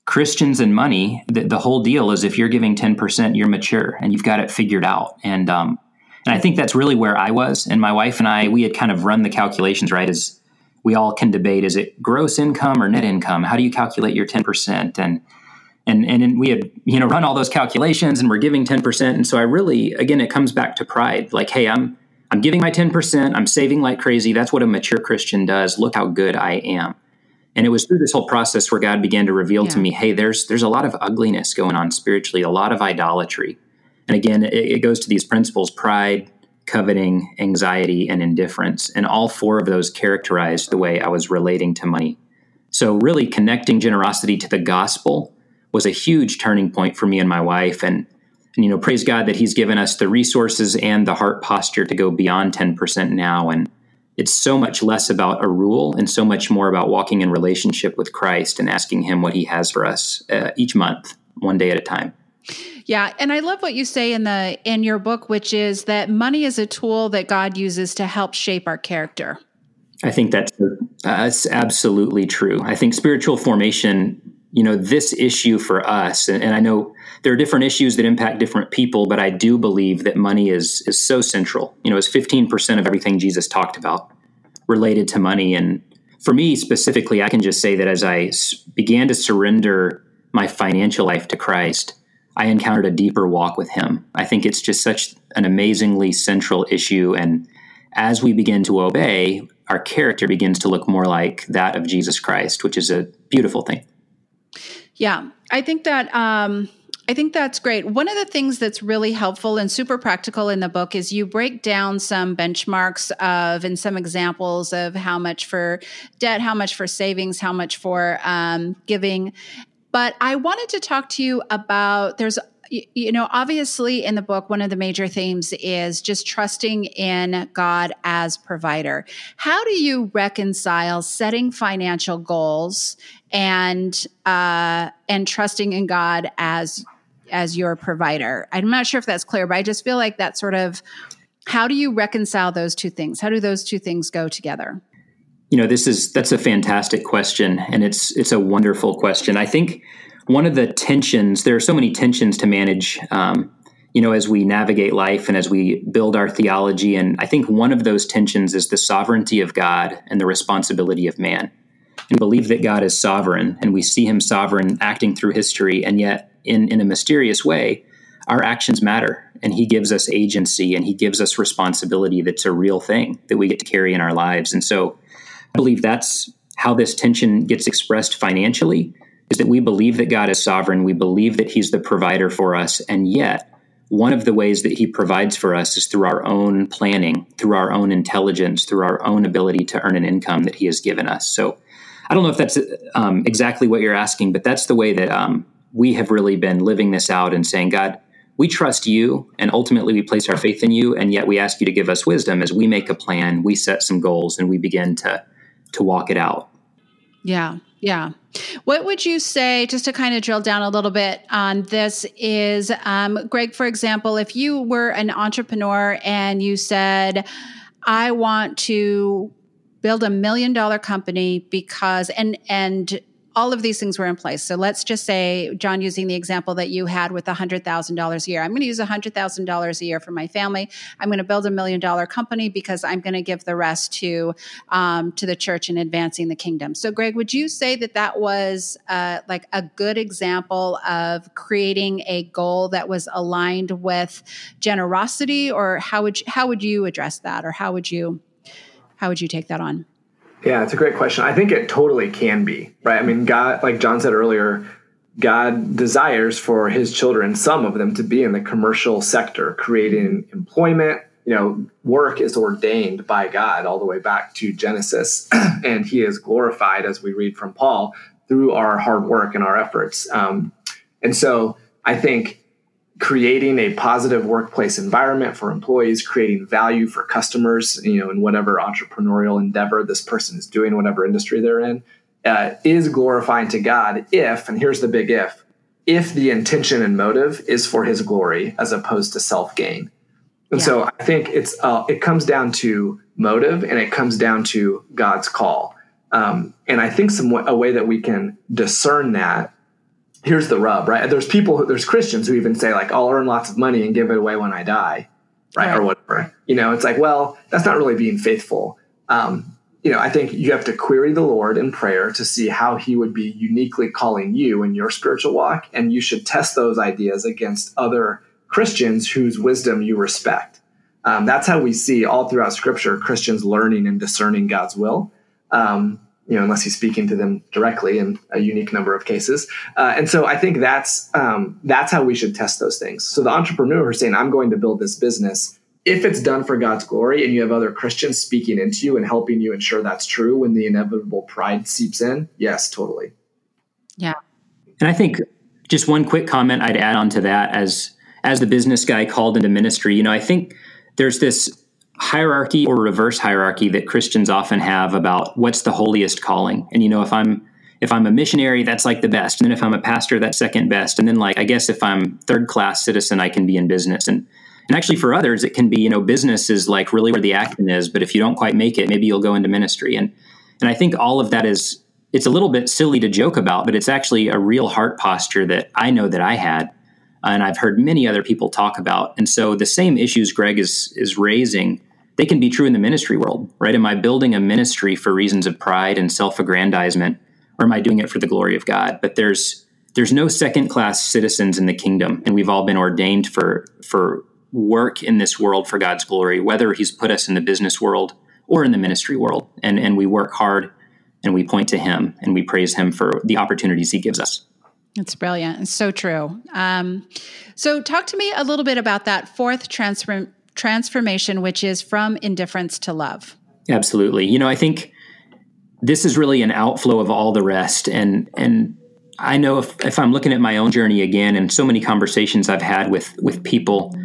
christians and money the, the whole deal is if you're giving 10% you're mature and you've got it figured out. And um, and i think that's really where i was. And my wife and i we had kind of run the calculations right as we all can debate is it gross income or net income? How do you calculate your 10% and and and we had you know run all those calculations and we're giving 10% and so i really again it comes back to pride. Like hey i'm I'm giving my 10%, I'm saving like crazy. That's what a mature Christian does. Look how good I am. And it was through this whole process where God began to reveal yeah. to me, hey, there's there's a lot of ugliness going on spiritually, a lot of idolatry. And again, it, it goes to these principles pride, coveting, anxiety, and indifference. And all four of those characterized the way I was relating to money. So, really connecting generosity to the gospel was a huge turning point for me and my wife. And and, you know, praise God that He's given us the resources and the heart posture to go beyond 10% now. And it's so much less about a rule and so much more about walking in relationship with Christ and asking Him what He has for us uh, each month, one day at a time. Yeah, and I love what you say in the in your book which is that money is a tool that God uses to help shape our character. I think that's uh, that's absolutely true. I think spiritual formation, you know, this issue for us and, and I know there are different issues that impact different people, but I do believe that money is is so central. You know, it's 15% of everything Jesus talked about related to money. And for me specifically, I can just say that as I began to surrender my financial life to Christ, I encountered a deeper walk with Him. I think it's just such an amazingly central issue. And as we begin to obey, our character begins to look more like that of Jesus Christ, which is a beautiful thing. Yeah, I think that um, I think that's great. One of the things that's really helpful and super practical in the book is you break down some benchmarks of and some examples of how much for debt, how much for savings, how much for um, giving. But I wanted to talk to you about there's you know, obviously in the book, one of the major themes is just trusting in God as provider. How do you reconcile setting financial goals and uh, and trusting in God as as your provider. I'm not sure if that's clear, but I just feel like that sort of How do you reconcile those two things? How do those two things go together? You know, this is that's a fantastic question and it's it's a wonderful question. I think one of the tensions, there are so many tensions to manage um, you know, as we navigate life and as we build our theology. And I think one of those tensions is the sovereignty of God and the responsibility of man. And believe that God is sovereign and we see him sovereign acting through history. And yet, in, in a mysterious way, our actions matter and he gives us agency and he gives us responsibility that's a real thing that we get to carry in our lives. And so I believe that's how this tension gets expressed financially is that we believe that God is sovereign, we believe that he's the provider for us, and yet one of the ways that he provides for us is through our own planning, through our own intelligence, through our own ability to earn an income that he has given us. So I don't know if that's um, exactly what you're asking, but that's the way that um, we have really been living this out and saying, God, we trust you, and ultimately we place our faith in you, and yet we ask you to give us wisdom as we make a plan, we set some goals, and we begin to to walk it out. Yeah, yeah. What would you say, just to kind of drill down a little bit on this, is um, Greg, for example, if you were an entrepreneur and you said, I want to build a million dollar company because, and, and, all of these things were in place. So let's just say, John, using the example that you had with $100,000 a year, I'm going to use $100,000 a year for my family. I'm going to build a million dollar company because I'm going to give the rest to um, to the church and advancing the kingdom. So, Greg, would you say that that was uh, like a good example of creating a goal that was aligned with generosity, or how would you, how would you address that, or how would you how would you take that on? Yeah, it's a great question. I think it totally can be, right? I mean, God, like John said earlier, God desires for his children, some of them, to be in the commercial sector, creating employment. You know, work is ordained by God all the way back to Genesis, and he is glorified, as we read from Paul, through our hard work and our efforts. Um, and so I think creating a positive workplace environment for employees, creating value for customers, you know, in whatever entrepreneurial endeavor this person is doing, whatever industry they're in, uh, is glorifying to God if, and here's the big if, if the intention and motive is for His glory as opposed to self gain. And yeah. so I think it's uh, it comes down to motive and it comes down to God's call. Um, and I think some a way that we can discern that here's the rub, right? There's people, who, there's Christians who even say like, I'll earn lots of money and give it away when I die, right? right. Or whatever. You know, it's like, well, that's not really being faithful. Um, you know, I think you have to query the Lord in prayer to see how He would be uniquely calling you in your spiritual walk, and you should test those ideas against other Christians whose wisdom you respect. Um, that's how we see all throughout Scripture Christians learning and discerning God's will. Um, you know, unless he's speaking to them directly in a unique number of cases. Uh, and so I think that's um, that's how we should test those things. So the entrepreneur is saying, "I'm going to build this business." If it's done for God's glory, and you have other Christians speaking into you and helping you ensure that's true when the inevitable pride seeps in, yes, totally. Yeah. And I think just one quick comment I'd add on to that as as the business guy called into ministry, you know, I think there's this hierarchy or reverse hierarchy that Christians often have about what's the holiest calling. And you know, if I'm if I'm a missionary, that's like the best. And then if I'm a pastor, that's second best. And then like I guess if I'm third class citizen, I can be in business. And and actually for others, it can be, you know, business is like really where the action is, but if you don't quite make it, maybe you'll go into ministry. And and I think all of that is it's a little bit silly to joke about, but it's actually a real heart posture that I know that I had and I've heard many other people talk about. And so the same issues Greg is is raising they can be true in the ministry world, right? Am I building a ministry for reasons of pride and self-aggrandizement, or am I doing it for the glory of God? But there's there's no second-class citizens in the kingdom, and we've all been ordained for for work in this world for God's glory, whether He's put us in the business world or in the ministry world, and and we work hard and we point to Him and we praise Him for the opportunities He gives us. It's brilliant. It's so true. Um, so, talk to me a little bit about that fourth transfer transformation, which is from indifference to love. Absolutely. You know, I think this is really an outflow of all the rest. And and I know if, if I'm looking at my own journey again and so many conversations I've had with with people,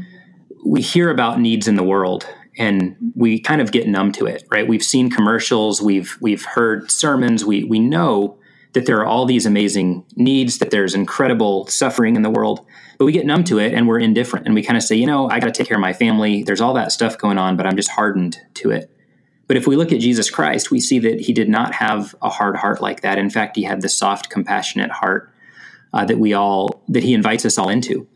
we hear about needs in the world and we kind of get numb to it, right? We've seen commercials, we've we've heard sermons, we we know that there are all these amazing needs, that there's incredible suffering in the world, but we get numb to it and we're indifferent. And we kind of say, you know, I got to take care of my family. There's all that stuff going on, but I'm just hardened to it. But if we look at Jesus Christ, we see that he did not have a hard heart like that. In fact, he had the soft, compassionate heart uh, that we all, that he invites us all into.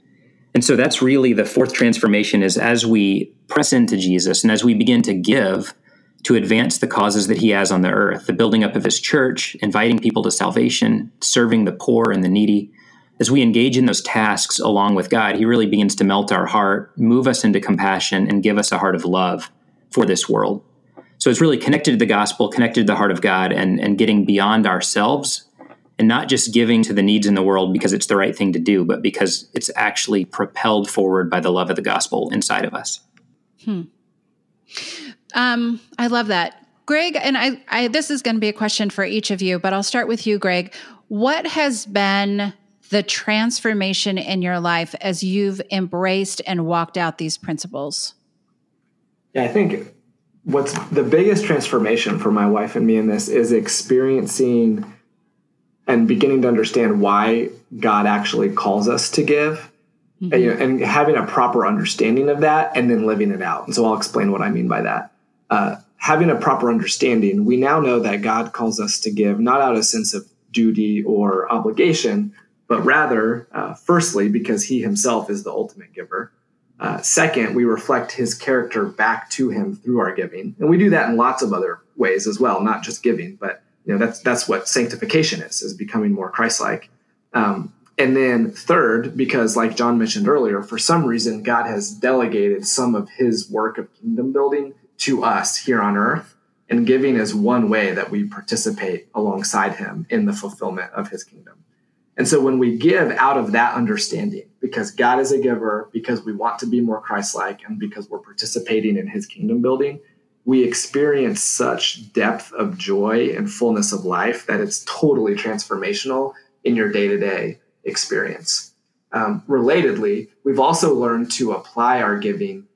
And so that's really the fourth transformation is as we press into Jesus and as we begin to give, to advance the causes that he has on the earth the building up of his church, inviting people to salvation, serving the poor and the needy. As we engage in those tasks along with God, he really begins to melt our heart, move us into compassion, and give us a heart of love for this world. So it's really connected to the gospel, connected to the heart of God, and, and getting beyond ourselves and not just giving to the needs in the world because it's the right thing to do, but because it's actually propelled forward by the love of the gospel inside of us. Hmm. Um, I love that. Greg, and I, I this is going to be a question for each of you, but I'll start with you, Greg. What has been the transformation in your life as you've embraced and walked out these principles? Yeah, I think what's the biggest transformation for my wife and me in this is experiencing and beginning to understand why God actually calls us to give mm-hmm. and, you know, and, having a proper understanding of that and then living it out. And so I'll explain what I mean by that uh, having a proper understanding, we now know that God calls us to give not out of sense of duty or obligation, but rather, uh, firstly, because He Himself is the ultimate giver. Uh, second, we reflect His character back to Him through our giving, and we do that in lots of other ways as well, not just giving, but you know that's that's what sanctification is: is becoming more Christ-like. Um, and then third, because like John mentioned earlier, for some reason God has delegated some of His work of kingdom building to us here on earth. And giving is one way that we participate alongside him in the fulfillment of his kingdom. And so when we give out of that understanding, because God is a giver, because we want to be more Christ like, and because we're participating in his kingdom building, we experience such depth of joy and fullness of life that it's totally transformational in your day to day experience. Um, relatedly, we've also learned to apply our giving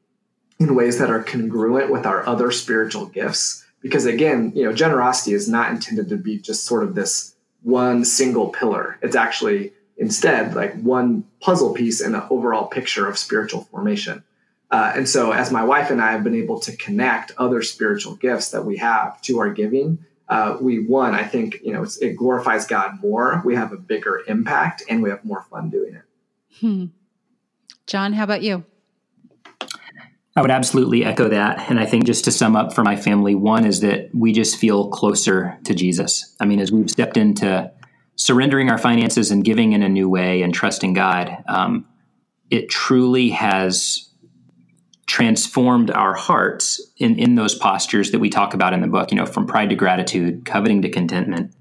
in ways that are congruent with our other spiritual gifts. Because again, you know, generosity is not intended to be just sort of this one single pillar. It's actually instead like one puzzle piece in an overall picture of spiritual formation. Uh, and so, as my wife and I have been able to connect other spiritual gifts that we have to our giving, uh, we one, I think, you know, it glorifies God more. We have a bigger impact, and we have more fun doing it. Hmm. John, how about you? I would absolutely echo that. And I think just to sum up for my family, one is that we just feel closer to Jesus. I mean, as we've stepped into surrendering our finances and giving in a new way and trusting God, um, it truly has transformed our hearts in, in those postures that we talk about in the book, you know, from pride to gratitude, coveting to contentment,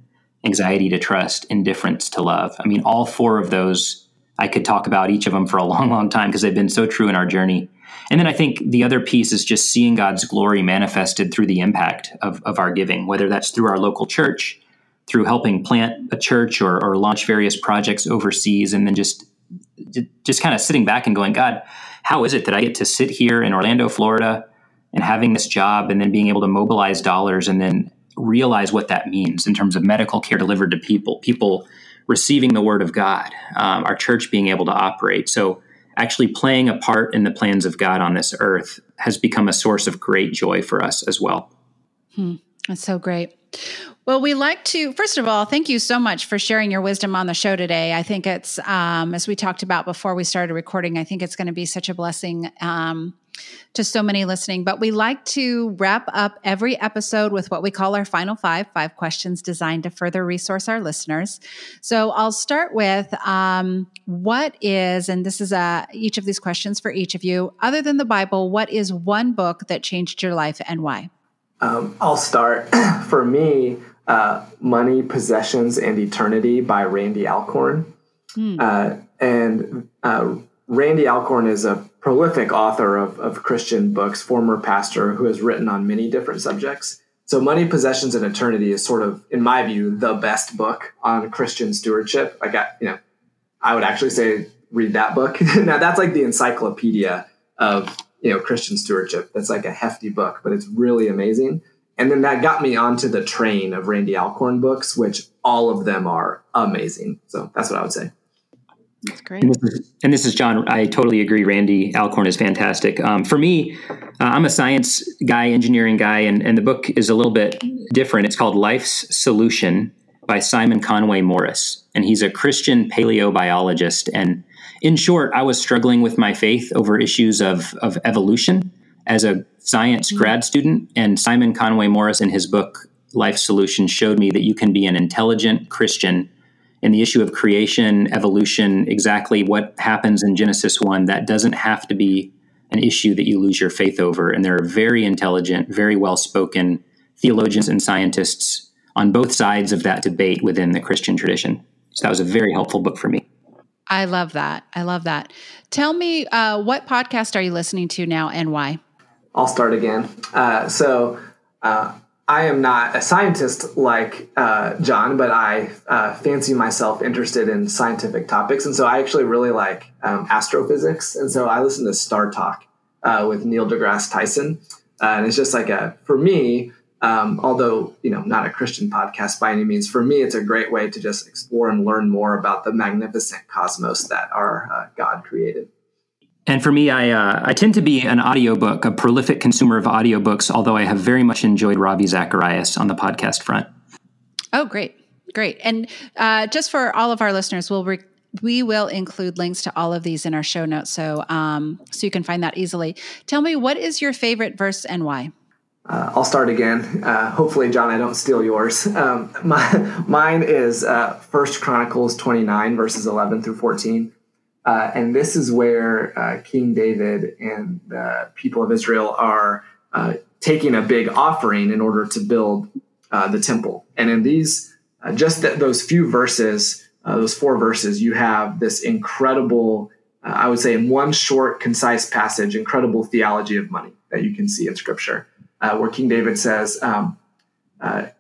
anxiety to trust, indifference to love. I mean, all four of those, I could talk about each of them for a long, long time because they've been so true in our journey. And then I think the other piece is just seeing God's glory manifested through the impact of, of our giving, whether that's through our local church, through helping plant a church or, or launch various projects overseas, and then just just kind of sitting back and going, God, how is it that I get to sit here in Orlando, Florida, and having this job, and then being able to mobilize dollars, and then realize what that means in terms of medical care delivered to people, people receiving the word of God, um, our church being able to operate. So actually playing a part in the plans of God on this earth has become a source of great joy for us as well. Hmm, that's so great. Well, we like to, first of all, thank you so much for sharing your wisdom on the show today. I think it's, um, as we talked about before we started recording, I think it's going to be such a blessing um, to so many listening. But we like to wrap up every episode with what we call our final five, five questions designed to further resource our listeners. So I'll start with um, what is, and this is uh, each of these questions for each of you, other than the Bible, what is one book that changed your life and why? Um, I'll start. for me, uh, Money, Possessions, and Eternity by Randy Alcorn. Hmm. Uh, and uh, Randy Alcorn is a prolific author of, of Christian books, former pastor who has written on many different subjects. So, Money, Possessions, and Eternity is sort of, in my view, the best book on Christian stewardship. I got, you know, I would actually say read that book. now, that's like the encyclopedia of, you know, Christian stewardship. That's like a hefty book, but it's really amazing. And then that got me onto the train of Randy Alcorn books, which all of them are amazing. So that's what I would say. That's great. And this, is, and this is, John. I totally agree. Randy Alcorn is fantastic. Um, for me, uh, I'm a science guy, engineering guy, and, and the book is a little bit different. It's called Life's Solution by Simon Conway Morris. And he's a Christian paleobiologist. And in short, I was struggling with my faith over issues of, of evolution as a science mm-hmm. grad student. And Simon Conway Morris, in his book, Life Solution, showed me that you can be an intelligent Christian in the issue of creation, evolution, exactly what happens in Genesis 1, that doesn't have to be an issue that you lose your faith over. And there are very intelligent, very well spoken theologians and scientists on both sides of that debate within the Christian tradition. So that was a very helpful book for me. I love that. I love that. Tell me, uh, what podcast are you listening to now and why? I'll start again. Uh, so, uh, I am not a scientist like uh, John, but I uh, fancy myself interested in scientific topics. And so I actually really like um, astrophysics. And so I listen to Star Talk uh, with Neil deGrasse Tyson. Uh, and it's just like a, for me, um, although, you know, not a Christian podcast by any means, for me, it's a great way to just explore and learn more about the magnificent cosmos that our uh, God created. And for me, I, uh, I tend to be an audiobook, a prolific consumer of audiobooks, although I have very much enjoyed Ravi Zacharias on the podcast front. Oh, great. Great. And uh, just for all of our listeners, we'll re- we will include links to all of these in our show notes, so um, so you can find that easily. Tell me, what is your favorite verse and why? Uh, I'll start again. Uh, hopefully, John, I don't steal yours. Um, my, mine is uh, First Chronicles twenty nine verses eleven through fourteen. Uh, and this is where uh, King David and the people of Israel are uh, taking a big offering in order to build uh, the temple. And in these, uh, just th- those few verses, uh, those four verses, you have this incredible, I would say, in one short, concise passage, incredible theology of money that you can see in Scripture, where King David says, um,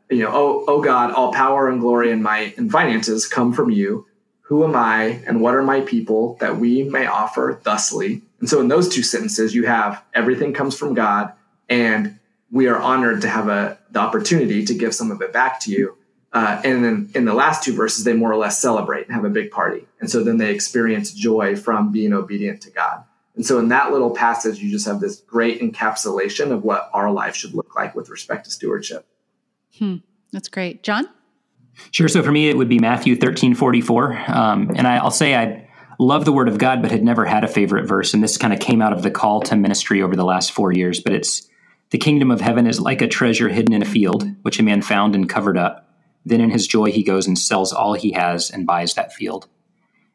you know, oh, oh God, all power and glory and might and finances come from you who am I and what are my people that we may offer thusly? And so in those two sentences, you have everything comes from God and we are honored to have a, the opportunity to give some of it back to you. Uh, and then in the last two verses, they more or less celebrate and have a big party. And so then they experience joy from being obedient to God. And so in that little passage, you just have this great encapsulation of what our life should look like with respect to stewardship. Hmm, that's great. John? Sure. So for me, it would be Matthew thirteen forty four, um, and I, will say I love the Word of God, but had never had a favorite verse. And this kind of came out of the call to ministry over the last four years. But it's the kingdom of heaven is like a treasure hidden in a field, which a man found and covered up. Then in his joy, he goes and sells all he has and buys that field.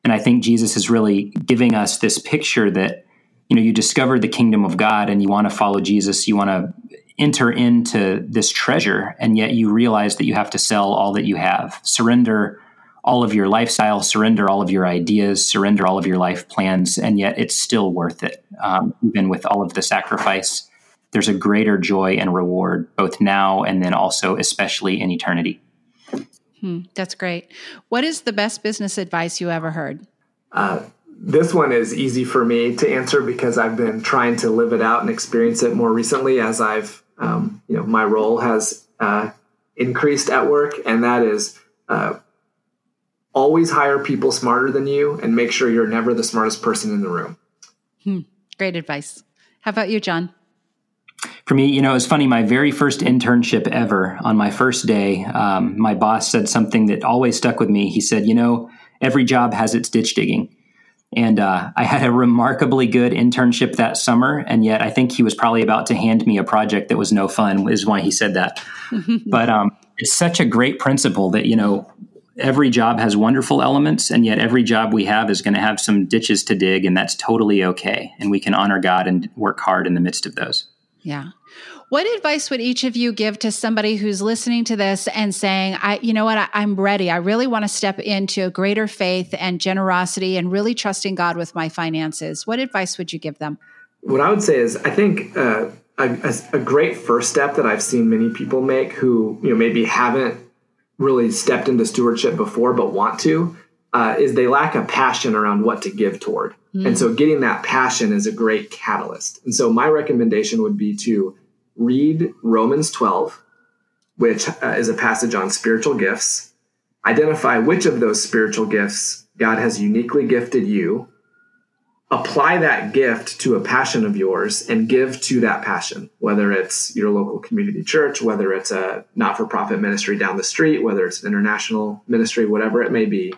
And I think Jesus is really giving us this picture that you know you discover the kingdom of God and you want to follow Jesus. You want to enter into this treasure and yet you realize that you have to sell all that you have. Surrender all of your lifestyle surrender all of your ideas surrender all of your life plans and yet it's still worth it. Um, even with all of the sacrifice there's a greater joy and reward both now and then also especially in eternity. Hmm, that's great. What is the best business advice you ever heard? Uh, this one is easy for me to answer because I've been trying to live it out and experience it more recently as I've um, you know my role has uh, increased at work, and that is uh, always hire people smarter than you, and make sure you're never the smartest person in the room. Hmm. Great advice. How about you, John? For me, you know, it's funny. My very first internship ever, on my first day, um, my boss said something that always stuck with me. He said, "You know, every job has its ditch digging." And uh, I had a remarkably good internship that summer. And yet I think he was probably about to hand me a project that was no fun, is why he said that. but um, it's such a great principle that, you know, every job has wonderful elements. And yet every job we have is going to have some ditches to dig. And that's totally okay. And we can honor God and work hard in the midst of those. Yeah. What advice would each of you give to somebody who's listening to this and saying, I, you know what, I, I'm ready. I really want to step into a greater faith and generosity and really trusting God with my finances. What advice would you give them? What I would say is, I think uh, a, a great first step that I've seen many people make who, you know, maybe haven't really stepped into stewardship before but want to uh, is they lack a passion around what to give toward. Mm. And so getting that passion is a great catalyst. And so my recommendation would be to read Romans 12, which uh, is a passage on spiritual gifts. identify which of those spiritual gifts God has uniquely gifted you, apply that gift to a passion of yours, and give to that passion, whether it's your local community church, whether it's a not for profit ministry down the street, whether it's an international ministry, whatever it may be.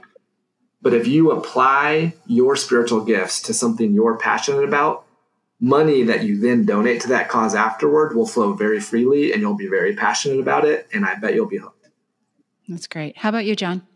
But if you apply your spiritual gifts to something you're passionate about, money that you then donate to that cause afterward will flow very freely and you'll be very passionate about it. And I bet you'll be hooked. That's great. How about you, John?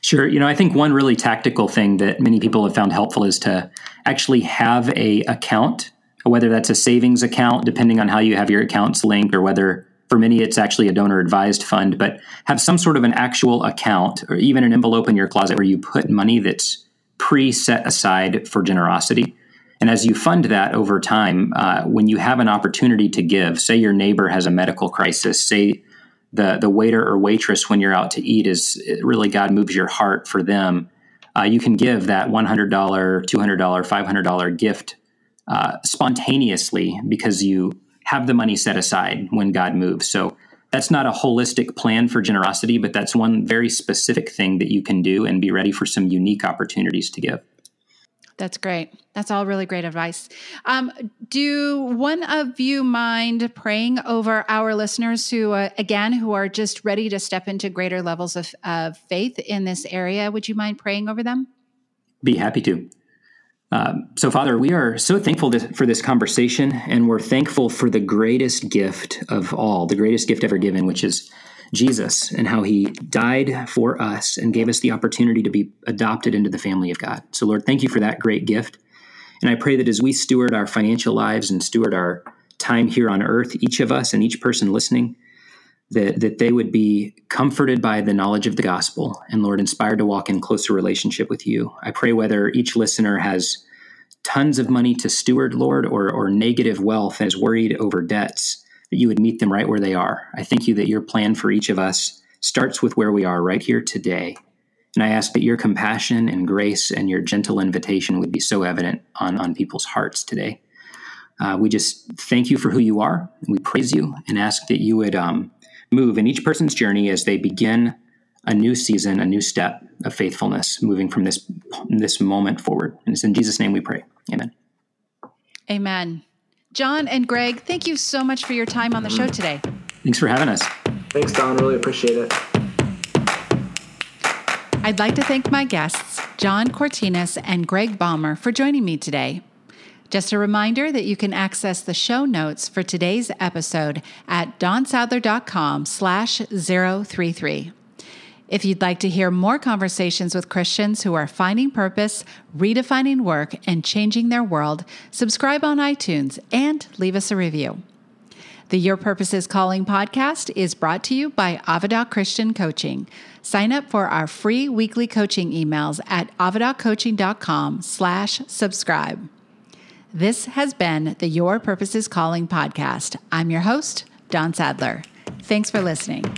Sure. You know, I think one really tactical thing that many people have found helpful is to actually have a account, whether that's a savings account, depending on how you have your accounts linked, or whether for many it's actually a donor advised fund, but have some sort of an actual account or even an envelope in your closet where you put money that's pre set aside for generosity. And as you fund that over time, uh, when you have an opportunity to give, say your neighbor has a medical crisis, say the the waiter or waitress when you're out to eat is really God moves your heart for them. Uh, you can give that one hundred dollar, two hundred dollar, five hundred dollar gift uh, spontaneously because you have the money set aside when God moves. So that's not a holistic plan for generosity, but that's one very specific thing that you can do and be ready for some unique opportunities to give. That's great. That's all really great advice. Um, do one of you mind praying over our listeners who, uh, again, who are just ready to step into greater levels of, faith in this area? Would you mind praying over them? Be happy to. Um, so, Father, we are so thankful for this conversation, and we're thankful for the greatest gift of all, the greatest gift ever given, which is Jesus and how he died for us and gave us the opportunity to be adopted into the family of God. So, Lord, thank you for that great gift. And I pray that as we steward our financial lives and steward our time here on earth, each of us and each person listening, that, that they would be comforted by the knowledge of the gospel and, Lord, inspired to walk in closer relationship with you. I pray whether each listener has tons of money to steward, Lord, or, or negative wealth and is worried over debts that you would meet them right where they are. I thank you that your plan for each of us starts with where we are right here today. And I ask that your compassion and grace and your gentle invitation would be so evident on, on people's hearts today. Uh, we just thank you for who you are. We praise you and ask that you would um, move in each person's journey as they begin a new season, a new step of faithfulness, moving from this this moment forward. And it's in Jesus' name we pray. Amen. Amen. John and Greg, thank you so much for your time on the show today. Thanks for having us. Thanks, Dawn. Really appreciate it. I'd like to thank my guests, John Cortines and Greg Baumer, for joining me today. Just a reminder that you can access the show notes for today's episode at dawnsadler.com slash 033. If you'd like to hear more conversations with Christians who are finding purpose, redefining work, and changing their world, subscribe on iTunes and leave us a review. The Your Purpose is Calling podcast is brought to you by Avada Christian Coaching. Sign up for our free weekly coaching emails at avadacoaching.com slash subscribe. This has been the Your Purpose is Calling podcast. I'm your host, Dawn Sadler. Thanks for listening.